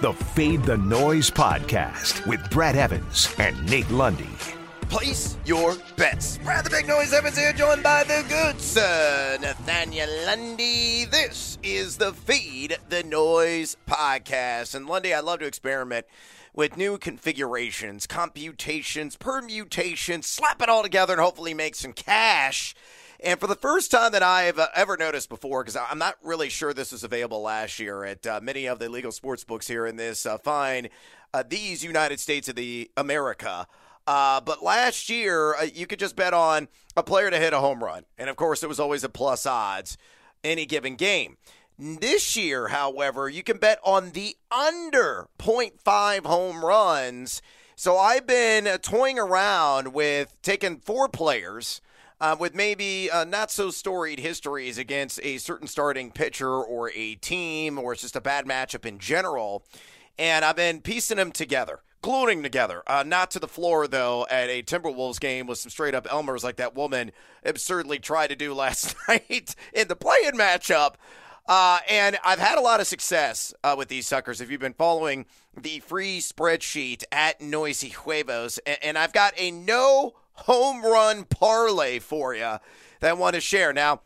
the Fade the Noise podcast with Brad Evans and Nate Lundy. Place your bets. Brad the Big Noise Evans here, joined by the good sir, Nathaniel Lundy. This is the Fade the Noise podcast. And Lundy, I love to experiment with new configurations, computations, permutations, slap it all together and hopefully make some cash. And for the first time that I've uh, ever noticed before, because I'm not really sure this was available last year at uh, many of the legal sports books here in this uh, fine, uh, these United States of the America. Uh, but last year, uh, you could just bet on a player to hit a home run. And of course, it was always a plus odds any given game. This year, however, you can bet on the under 0.5 home runs. So I've been toying around with taking four players uh, with maybe uh, not so storied histories against a certain starting pitcher or a team, or it's just a bad matchup in general. And I've been piecing them together, gluing together. Uh, not to the floor, though, at a Timberwolves game with some straight up Elmers like that woman absurdly tried to do last night in the playing matchup. Uh, and I've had a lot of success uh, with these suckers. If you've been following the free spreadsheet at Noisy Huevos, and, and I've got a no home run parlay for you that I want to share. Now,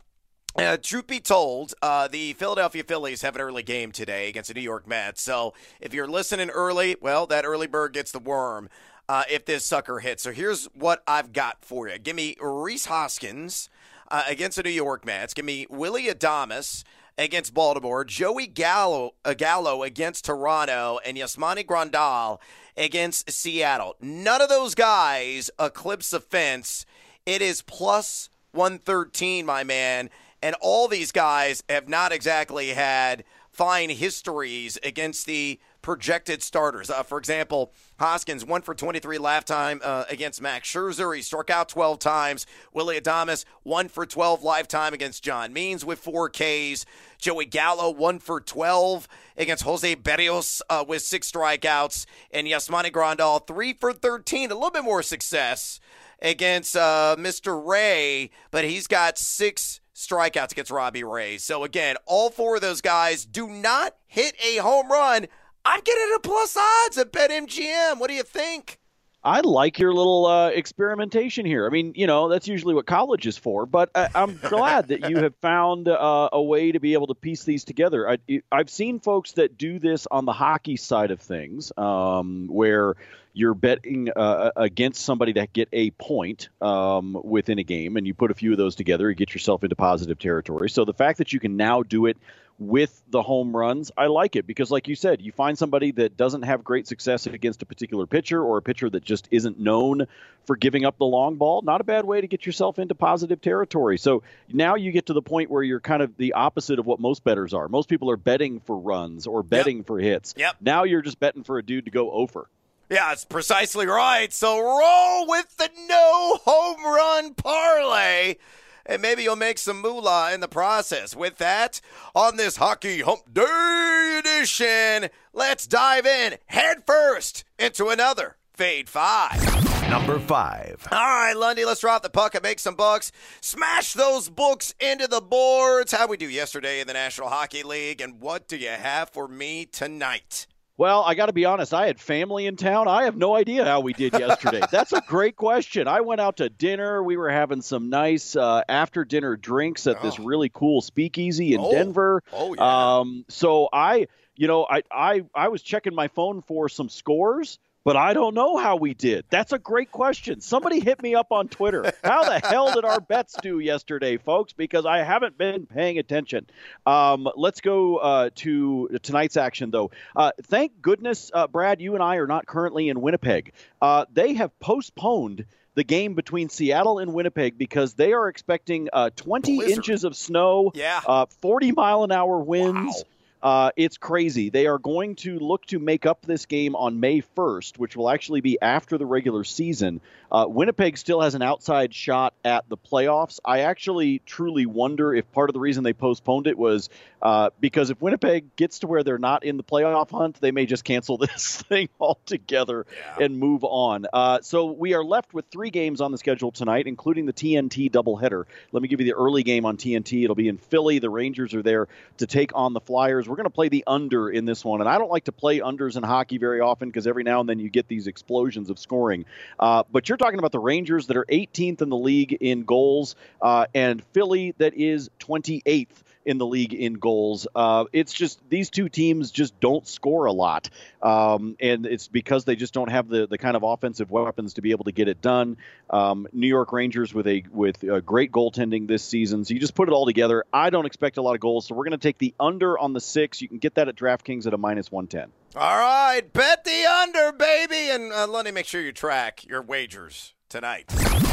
uh, truth be told, uh, the Philadelphia Phillies have an early game today against the New York Mets. So if you're listening early, well, that early bird gets the worm uh, if this sucker hits. So here's what I've got for you. Give me Rhys Hoskins uh, against the New York Mets. Give me Willie Adames against Baltimore, Joey Gallo, uh, Gallo against Toronto, and Yasmani Grandal against Seattle. None of those guys eclipse the fence. It is plus 113, my man. And all these guys have not exactly had fine histories against the projected starters. Uh, for example, Hoskins, 1 for 23 lifetime uh, against Max Scherzer. He struck out 12 times. Willie Adames, 1 for 12 lifetime against John Means with four Ks. Joey Gallo, 1 for 12 against Jose Berrios uh, with six strikeouts. And Yasmani Grandal, 3 for 13. A little bit more success against uh, Mr. Ray, but he's got six strikeouts against Robbie Ray. So again, all four of those guys do not hit a home run I'm getting a plus odds at BetMGM. What do you think? I like your little uh, experimentation here. I mean, you know, that's usually what college is for. But I, am glad that you have found uh, a way to be able to piece these together. I, have seen folks that do this on the hockey side of things, um, where you're betting uh, against somebody to get a point um, within a game, and you put a few of those together, you get yourself into positive territory. So the fact that you can now do it with the home runs, I like it because, like you said, you find somebody that doesn't have great success against a particular pitcher or a pitcher that just isn't known for giving up the long ball. Not a bad way to get yourself into positive territory. So now you get to the point where you're kind of the opposite of what most betters are. Most people are betting for runs or betting yep. for hits. Yep. Now you're just betting for a dude to go over. Yeah, it's precisely right. So roll with the no home run parlay and maybe you'll make some moolah in the process. With that, on this Hockey Hump Day edition, let's dive in head first into another Fade 5. Number 5. All right, Lundy, let's drop the puck and make some bucks. Smash those books into the boards. How we do yesterday in the National Hockey League, and what do you have for me tonight? Well, I got to be honest. I had family in town. I have no idea how we did yesterday. That's a great question. I went out to dinner. We were having some nice uh, after dinner drinks at oh. this really cool speakeasy in oh. Denver. Oh yeah. Um, so I, you know, I, I I was checking my phone for some scores but I don't know how we did. That's a great question. Somebody hit me up on Twitter. How the hell did our bets do yesterday, folks? Because I haven't been paying attention. Um, let's go uh, to tonight's action, though. Uh, thank goodness, uh, Brad, you and I are not currently in Winnipeg. Uh, they have postponed the game between Seattle and Winnipeg because they are expecting uh, 20 Blizzard. inches of snow, yeah. uh, 40 mile an hour winds. Wow. Uh, it's crazy. They are going to look to make up this game on May 1st, which will actually be after the regular season. Uh, Winnipeg still has an outside shot at the playoffs. I actually truly wonder if part of the reason they postponed it was uh, because if Winnipeg gets to where they're not in the playoff hunt, they may just cancel this thing altogether yeah. and move on. Uh, so we are left with three games on the schedule tonight, including the TNT doubleheader. Let me give you the early game on TNT. It'll be in Philly. The Rangers are there to take on the Flyers. We're going to play the under in this one, and I don't like to play unders in hockey very often because every now and then you get these explosions of scoring. Uh, but you're talking about the Rangers that are 18th in the league in goals, uh, and Philly that is 28th in the league in goals. Uh, it's just these two teams just don't score a lot, um, and it's because they just don't have the the kind of offensive weapons to be able to get it done. Um, New York Rangers with a with a great goaltending this season, so you just put it all together. I don't expect a lot of goals, so we're going to take the under on the six. You can get that at DraftKings at a minus one ten. All right, bet the under, baby, and uh, let me make sure you track your wagers tonight.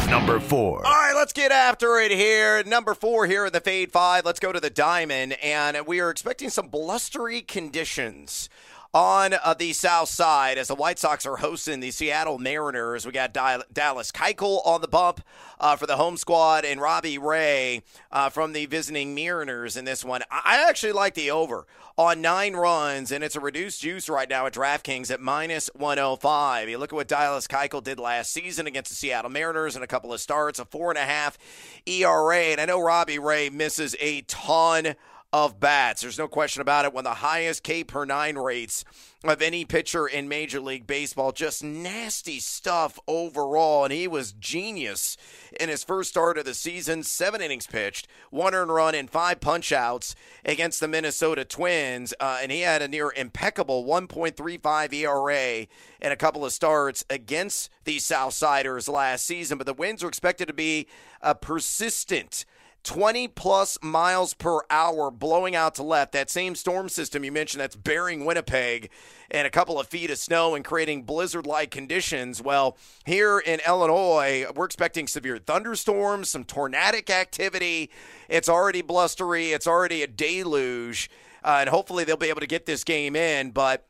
Number four. All right, let's get after it here. Number four here in the Fade Five. Let's go to the Diamond, and we are expecting some blustery conditions on uh, the south side as the White Sox are hosting the Seattle Mariners. We got Dallas Keuchel on the bump uh, for the home squad and Robbie Ray uh, from the visiting Mariners in this one. I, I actually like the over on nine runs, and it's a reduced juice right now at DraftKings at minus 105. You look at what Dallas Keuchel did last season against the Seattle Mariners in a couple of starts, a four and a half ERA, and I know Robbie Ray misses a ton of bats. There's no question about it. One of the highest K per nine rates of any pitcher in Major League Baseball. Just nasty stuff overall. And he was genius in his first start of the season. Seven innings pitched, one earned run, and five punch outs against the Minnesota Twins. Uh, and he had a near impeccable 1.35 ERA in a couple of starts against the Southsiders last season. But the wins are expected to be a persistent 20 plus miles per hour blowing out to left. That same storm system you mentioned that's bearing Winnipeg and a couple of feet of snow and creating blizzard like conditions. Well, here in Illinois, we're expecting severe thunderstorms, some tornadic activity. It's already blustery, it's already a deluge. Uh, and hopefully they'll be able to get this game in. But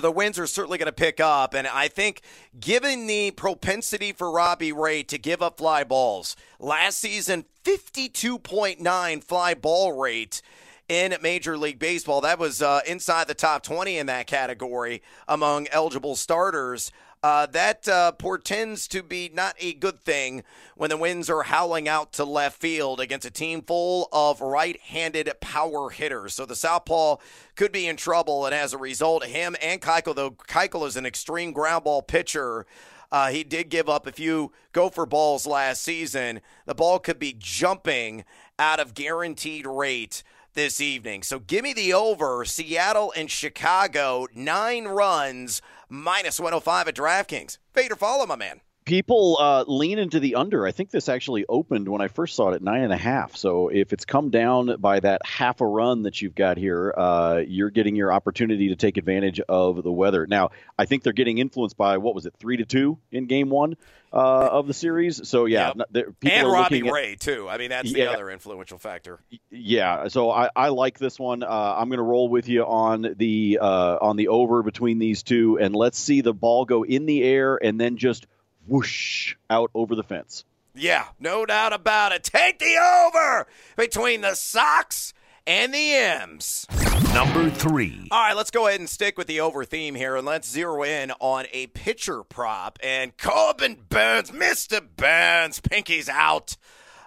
the wins are certainly going to pick up. And I think, given the propensity for Robbie Ray to give up fly balls, last season, 52.9 fly ball rate in Major League Baseball. That was uh, inside the top 20 in that category among eligible starters. Uh, that uh, portends to be not a good thing when the winds are howling out to left field against a team full of right handed power hitters. So the Southpaw could be in trouble, and as a result, him and Keuchel, though Keuchel is an extreme ground ball pitcher. Uh, he did give up a few gopher balls last season. The ball could be jumping out of guaranteed rate this evening. So give me the over. Seattle and Chicago, nine runs, minus 105 at DraftKings. Fade or follow, my man people uh, lean into the under. I think this actually opened when I first saw it at nine and a half. So if it's come down by that half a run that you've got here, uh, you're getting your opportunity to take advantage of the weather. Now, I think they're getting influenced by what was it, three to two in game one uh, of the series. So yeah, yep. and Robbie Ray too. I mean, that's yeah, the other influential factor. Yeah, so I, I like this one. Uh, I'm going to roll with you on the uh, on the over between these two, and let's see the ball go in the air and then just whoosh out over the fence. Yeah, no doubt about it. Take the over between the Sox and the M's. Number three. All right, let's go ahead and stick with the over theme here and let's zero in on a pitcher prop. And Corbin Burnes, Mr. Burns, Pinky's out.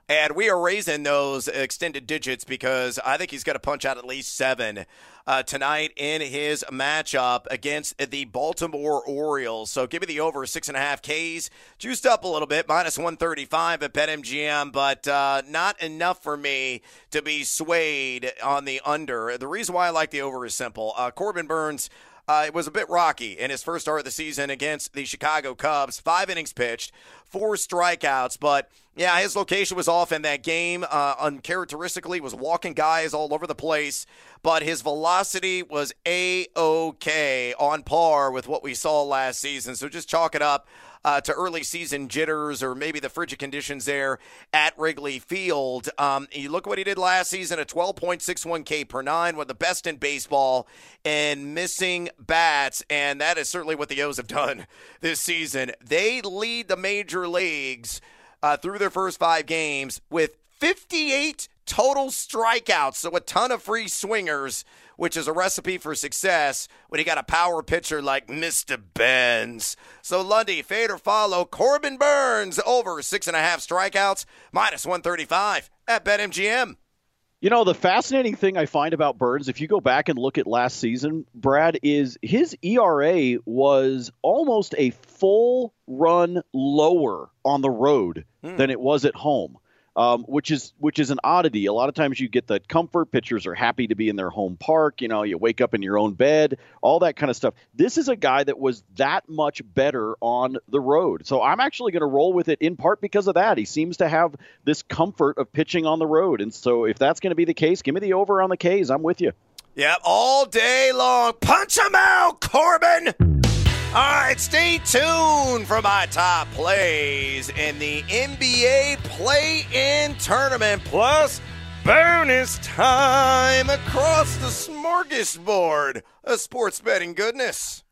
And we are raising those extended digits because I think he's going to punch out at least seven uh, tonight in his matchup against the Baltimore Orioles. So give me the over six and a half Ks. Juiced up a little bit, minus 135 at BetMGM, but uh, not enough for me to be swayed on the under. The reason why I like the over is simple. Uh, Corbin Burnes. Uh, it was a bit rocky in his first start of the season against the Chicago Cubs. Five innings pitched, four strikeouts, but yeah, his location was off in that game. Uh, uncharacteristically, was walking guys all over the place, but his velocity was a okay on par with what we saw last season. So just chalk it up uh, to early season jitters or maybe the frigid conditions there at Wrigley Field. Um, you look what he did last season at 12.61 K per nine, one of the best in baseball, and missing bats. And that is certainly what the O's have done this season. They lead the major leagues uh, through their first five games with 58 total strikeouts. So a ton of free swingers, which is a recipe for success when you got a power pitcher like Mr. Benz. So Lundy, fade or follow. Corbin Burnes over six and a half strikeouts, minus 135 at BetMGM. You know, the fascinating thing I find about Burnes, if you go back and look at last season, Brad, is his ERA was almost a full run lower on the road hmm. than it was at home um, which is which is an oddity. A lot of times you get the comfort. Pitchers are happy to be in their home park. You know, you wake up in your own bed, all that kind of stuff. This is a guy that was that much better on the road. So I'm actually going to roll with it in part because of that. He seems to have this comfort of pitching on the road, and so if that's going to be the case, give me the over on the K's. I'm with you. Yep, all day long. Punch him out, Corbin. All right, stay tuned for my top plays in the NBA play in tournament, plus bonus time across the smorgasbord of sports betting goodness.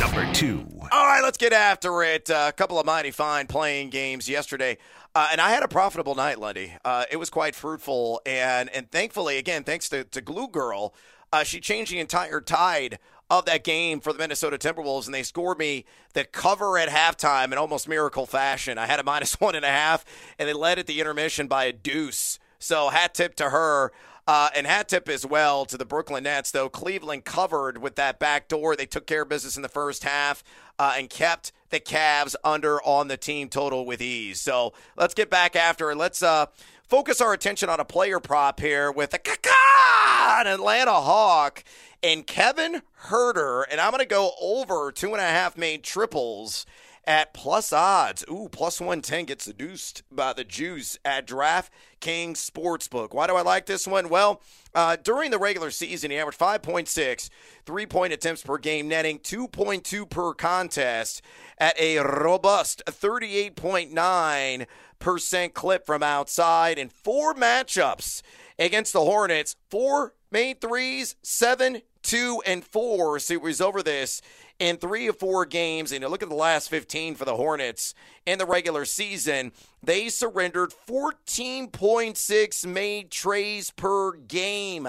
Number two. All right, let's get after it. Uh, a couple of mighty fine playing games yesterday. Uh, and I had a profitable night, Lundy. Uh, it was quite fruitful, and and thankfully, again, thanks to, to Glue Girl, uh, she changed the entire tide of that game for the Minnesota Timberwolves, and they scored me the cover at halftime in almost miracle fashion. I had a minus one and a half, and they led at the intermission by a deuce. So hat tip to her. Uh, and hat tip as well to the Brooklyn Nets, though Cleveland covered with that back door. They took care of business in the first half uh, and kept the Cavs under on the team total with ease. So let's get back after it. Let's uh, focus our attention on a player prop here with a caca, an Atlanta Hawk and Kevin Huerter, and I'm going to go over two and a half made triples at plus odds. Ooh, plus 110 gets seduced by the juice at DraftKings Sportsbook. Why do I like this one? Well, uh, during the regular season, he averaged 5.6 three point attempts per game, netting 2.2 per contest at a robust 38.9% clip from outside in four matchups against the Hornets. Four made threes, seven, two, and four. Was over this in three of four games. And you look at the last 15 for the Hornets in the regular season, they surrendered 14.6 made trays per game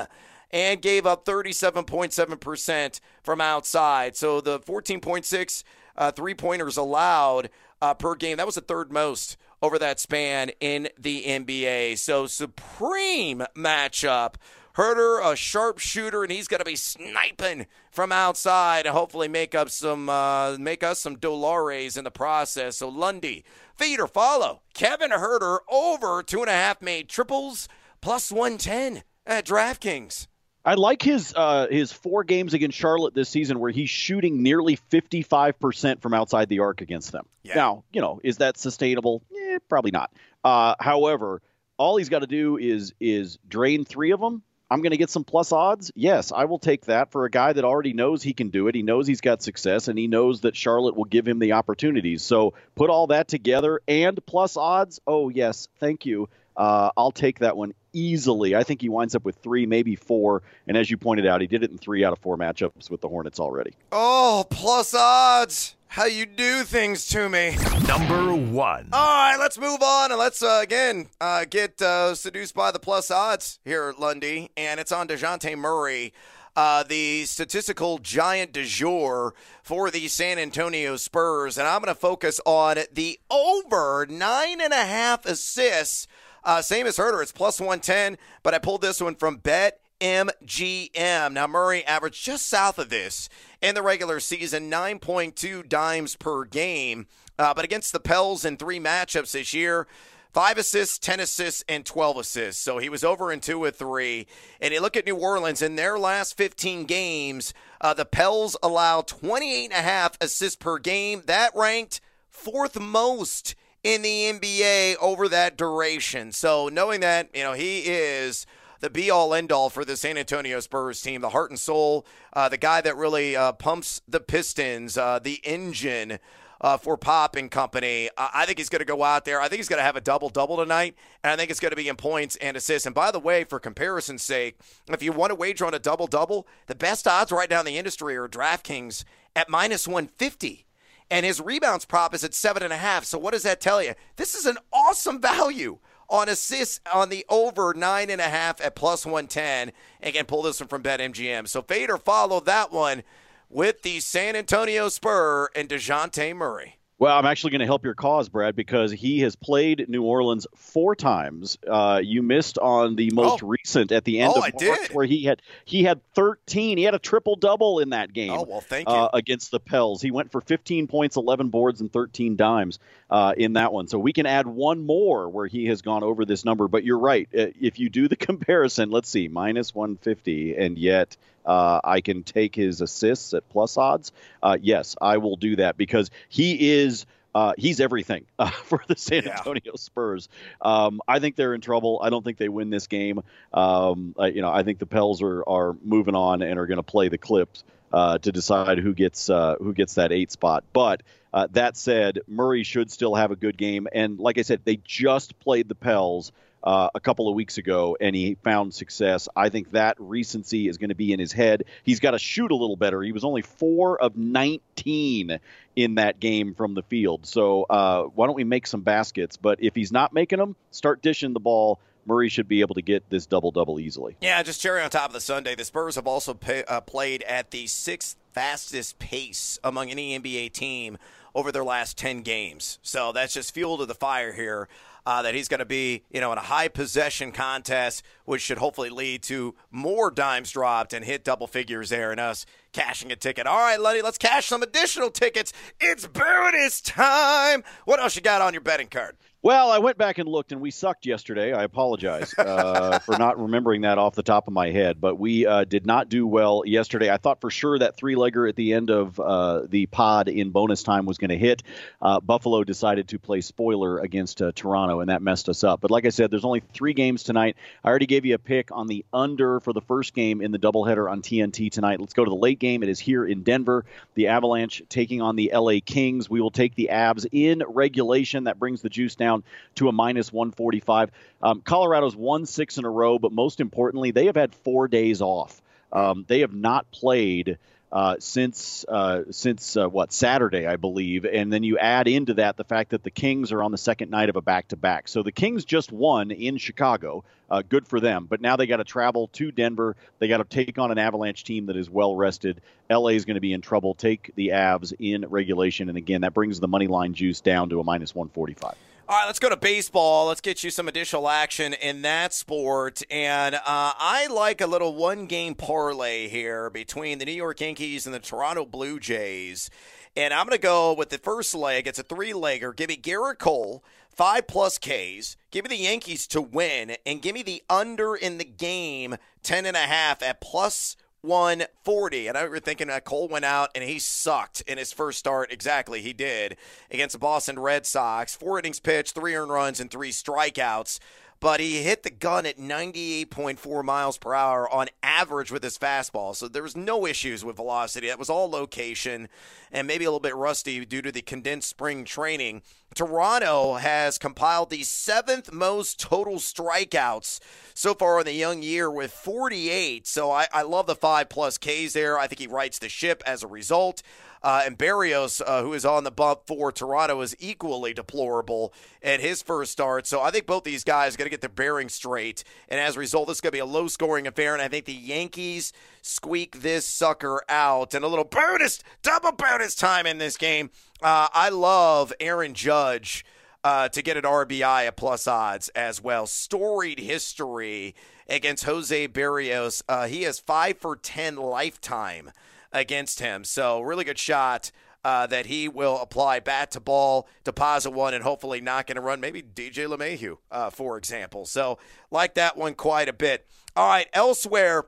and gave up 37.7% from outside. So the 14.6 uh, three pointers allowed uh, per game, that was the third most over that span in the NBA. So, supreme matchup. Huerter, a sharpshooter, and he's going to be sniping from outside and hopefully make up some, uh, make us some dollars in the process. So Lundy, feed or follow Kevin Huerter over two and a half made triples plus one ten at DraftKings. I like his uh, his four games against Charlotte this season where he's shooting nearly 55% from outside the arc against them. Yeah. Now, you know, is that sustainable? Eh, probably not. Uh, however, all he's got to do is is drain three of them. I'm going to get some plus odds. Yes, I will take that for a guy that already knows he can do it. He knows he's got success, and he knows that Charlotte will give him the opportunities. So put all that together and plus odds. Oh yes, thank you. Uh, I'll take that one easily. I think he winds up with three, maybe four. And as you pointed out, he did it in three out of four matchups with the Hornets already. Oh, plus odds. How you do things to me. Number one. All right, let's move on and let's uh, again uh, get uh, seduced by the plus odds here at Lundy, and it's on Dejounte Murray. Uh, the statistical giant de jour for the San Antonio Spurs. And I'm going to focus on the over nine and a half assists uh, same as Huerter, it's plus 110, but I pulled this one from Bet. MGM. Now, Murray averaged just south of this in the regular season, 9.2 dimes per game. Uh, but against the Pels in three matchups this year, five assists, 10 assists, and 12 assists. So he was over in two with three. And you look at New Orleans in their last 15 games, uh, the Pels allow 28 and a half assists per game. That ranked fourth most in the NBA over that duration. So knowing that, you know, he is the be all end all for the San Antonio Spurs team, the heart and soul, uh, the guy that really uh, pumps the Pistons, uh, the engine. Uh, for Pop and company. I think he's going to go out there. I think he's going to have a double double tonight, and I think it's going to be in points and assists. And by the way, for comparison's sake, if you want to wager on a double double, the best odds right now in the industry are DraftKings at minus 150 and his rebounds prop is at seven and a half. So what does that tell you? This is an awesome value on assists on the over nine and a half at plus 110. and Again, pull this one from BetMGM. So fade or follow that one with the San Antonio Spur and DeJounte Murray. Well, I'm actually going to help your cause, Brad, because he has played New Orleans four times. Uh, you missed on the most oh. recent at the end oh, of I March, did. where he had he had 13. He had a triple double in that game. Oh well, thank you. Uh, against the Pels, he went for 15 points, 11 boards, and 13 dimes uh, in that one. So we can add one more where he has gone over this number. But you're right. Uh, if you do the comparison, let's see, minus 150, and yet uh, I can take his assists at plus odds. Uh, yes, I will do that because he is. Uh, he's everything uh, for the San Antonio yeah. Spurs. Um, I think they're in trouble. I don't think they win this game. Um, I, you know, I think the Pels are are moving on and are going to play the Clips uh, to decide who gets uh, who gets that eight spot. But uh, that said, Murray should still have a good game. And like I said, they just played the Pels uh, a couple of weeks ago, and he found success. I think that recency is going to be in his head. He's got to shoot a little better. He was only four of 19 in that game from the field. So uh, why don't we make some baskets? But if he's not making them, start dishing the ball. Murray should be able to get this double double easily. Yeah, just cherry on top of the Sunday. The Spurs have also pay, uh, played at the sixth fastest pace among any NBA team over their last 10 games. So that's just fuel to the fire here uh, that he's going to be, you know, in a high possession contest, which should hopefully lead to more dimes dropped and hit double figures there and us cashing a ticket. All right, Lenny, let's cash some additional tickets. It's bonus time. What else you got on your betting card? Well, I went back and looked, and we sucked yesterday. I apologize uh, for not remembering that off the top of my head, but we uh, did not do well yesterday. I thought for sure that three legger at the end of uh, the pod in bonus time was going to hit. Uh, Buffalo decided to play spoiler against uh, Toronto, and that messed us up. But like I said, there's only three games tonight. I already gave you a pick on the under for the first game in the doubleheader on TNT tonight. Let's go to the late game. It is here in Denver. The Avalanche taking on the LA Kings. We will take the Avs in regulation. That brings the juice down down to a minus 145. Um, Colorado's won six in a row, but most importantly, they have had four days off. Um, they have not played uh, since uh, since uh, what Saturday, I believe, and then you add into that the fact that the Kings are on the second night of a back-to-back. So the Kings just won in Chicago, uh, good for them. But now they got to travel to Denver. They got to take on an Avalanche team that is well rested. LA is going to be in trouble. Take the Avs in regulation, and again, that brings the money line juice down to a minus 145. All right, let's go to baseball. Let's get you some additional action in that sport. And uh, I like a little one game parlay here between the New York Yankees and the Toronto Blue Jays. And I'm going to go with the first leg. It's a three legger. Give me Gerrit Cole, five plus Ks. Give me the Yankees to win, and give me the under in the game, 10 and a half at plus 140. And I remember thinking that Cole went out and he sucked in his first start. Exactly, he did against the Boston Red Sox. Four innings pitched, three earned runs, and three strikeouts but he hit the gun at 98.4 miles per hour on average with his fastball. So there was no issues with velocity. That was all location and maybe a little bit rusty due to the condensed spring training. Toronto has compiled the seventh most total strikeouts so far in the young year with 48. So I, I love the five plus Ks there. I think he rights the ship as a result. Uh, and Berrios, uh, who is on the bump for Toronto, is equally deplorable at his first start. So I think both these guys are going to get their bearings straight. And as a result, this is going to be a low scoring affair. And I think the Yankees squeak this sucker out. And a little bonus, double bonus time in this game. Uh, I love Aaron Judge. Uh, to get an RBI at plus odds as well. Storied history against Jose Berrios. Uh, he has five for 10 lifetime against him. So, really good shot. Uh, that he will apply bat to ball, deposit one, and hopefully not going to run maybe DJ LeMahieu, uh, for example. So, like that one quite a bit. All right, elsewhere.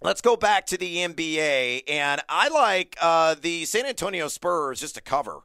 Let's go back to the NBA, and I like uh, the San Antonio Spurs just to cover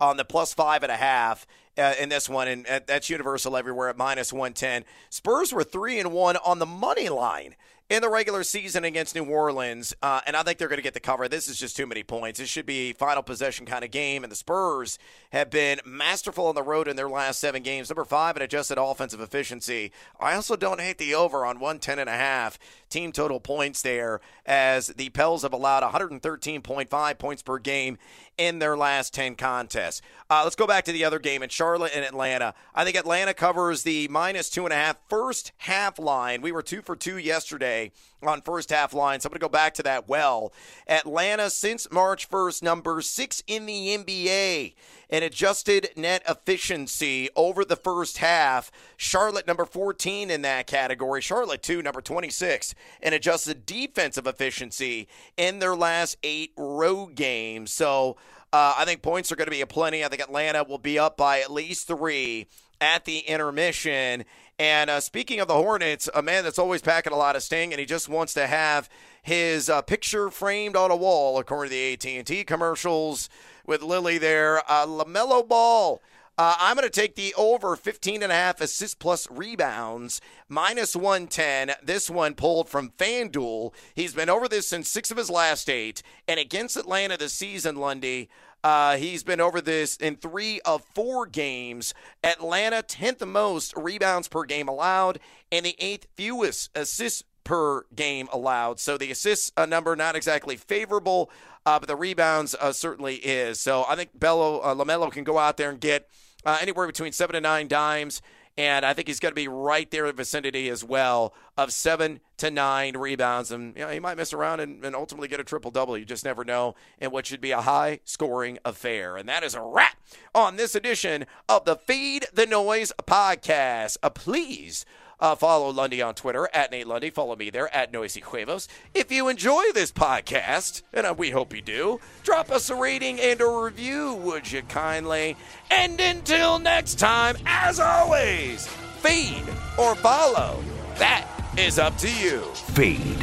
on the plus five and a half uh, in this one, and uh, that's universal everywhere at minus one ten. Spurs were three and one on the money line in the regular season against New Orleans, uh, and I think they're going to get the cover. This is just too many points. This should be final possession kind of game, and the Spurs have been masterful on the road in their last seven games. Number five in adjusted offensive efficiency. I also don't hate the over on 110 and a half team total points there, as the Pels have allowed 113.5 points per game in their last 10 contests. Uh, let's go back to the other game in Charlotte and Atlanta. I think Atlanta covers the minus two and a half first half line. We were two for two yesterday yesterday on first half lines. I'm going to go back to that well. Atlanta, since March 1st, number six in the NBA in adjusted net efficiency over the first half. Charlotte, number 14 in that category. Charlotte, too, number 26 in adjusted defensive efficiency in their last eight road games. So uh, I think points are going to be a plenty. I think Atlanta will be up by at least three at the intermission. And uh, speaking of the Hornets, a man that's always packing a lot of sting, and he just wants to have his uh, picture framed on a wall, according to the AT&T commercials with Lily there. Uh, LaMelo Ball. Uh, I'm going to take the over 15 and a half assists plus rebounds, minus 110. This one pulled from FanDuel. He's been over this since six of his last eight. And against Atlanta this season, Lundy, uh, he's been over this in three of four games. Atlanta, 10th most rebounds per game allowed, and the eighth fewest assists per game allowed. So the assists uh, number not exactly favorable, uh, but the rebounds uh, certainly is. So I think Bello uh, Lamelo can go out there and get uh, anywhere between seven to nine dimes. And I think he's going to be right there in the vicinity as well of seven to nine rebounds. And you know, he might mess around and, and ultimately get a triple double. You just never know in what should be a high scoring affair. And that is a wrap on this edition of the Fade the Noise podcast. Uh, please uh, follow Lundy on Twitter at Nate Lundy. Follow me there at Noisy Huevos. If you enjoy this podcast, and uh, we hope you do, drop us a rating and a review, would you kindly? And until next time, as always, feed or follow. That is up to you. Feed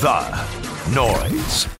the noise.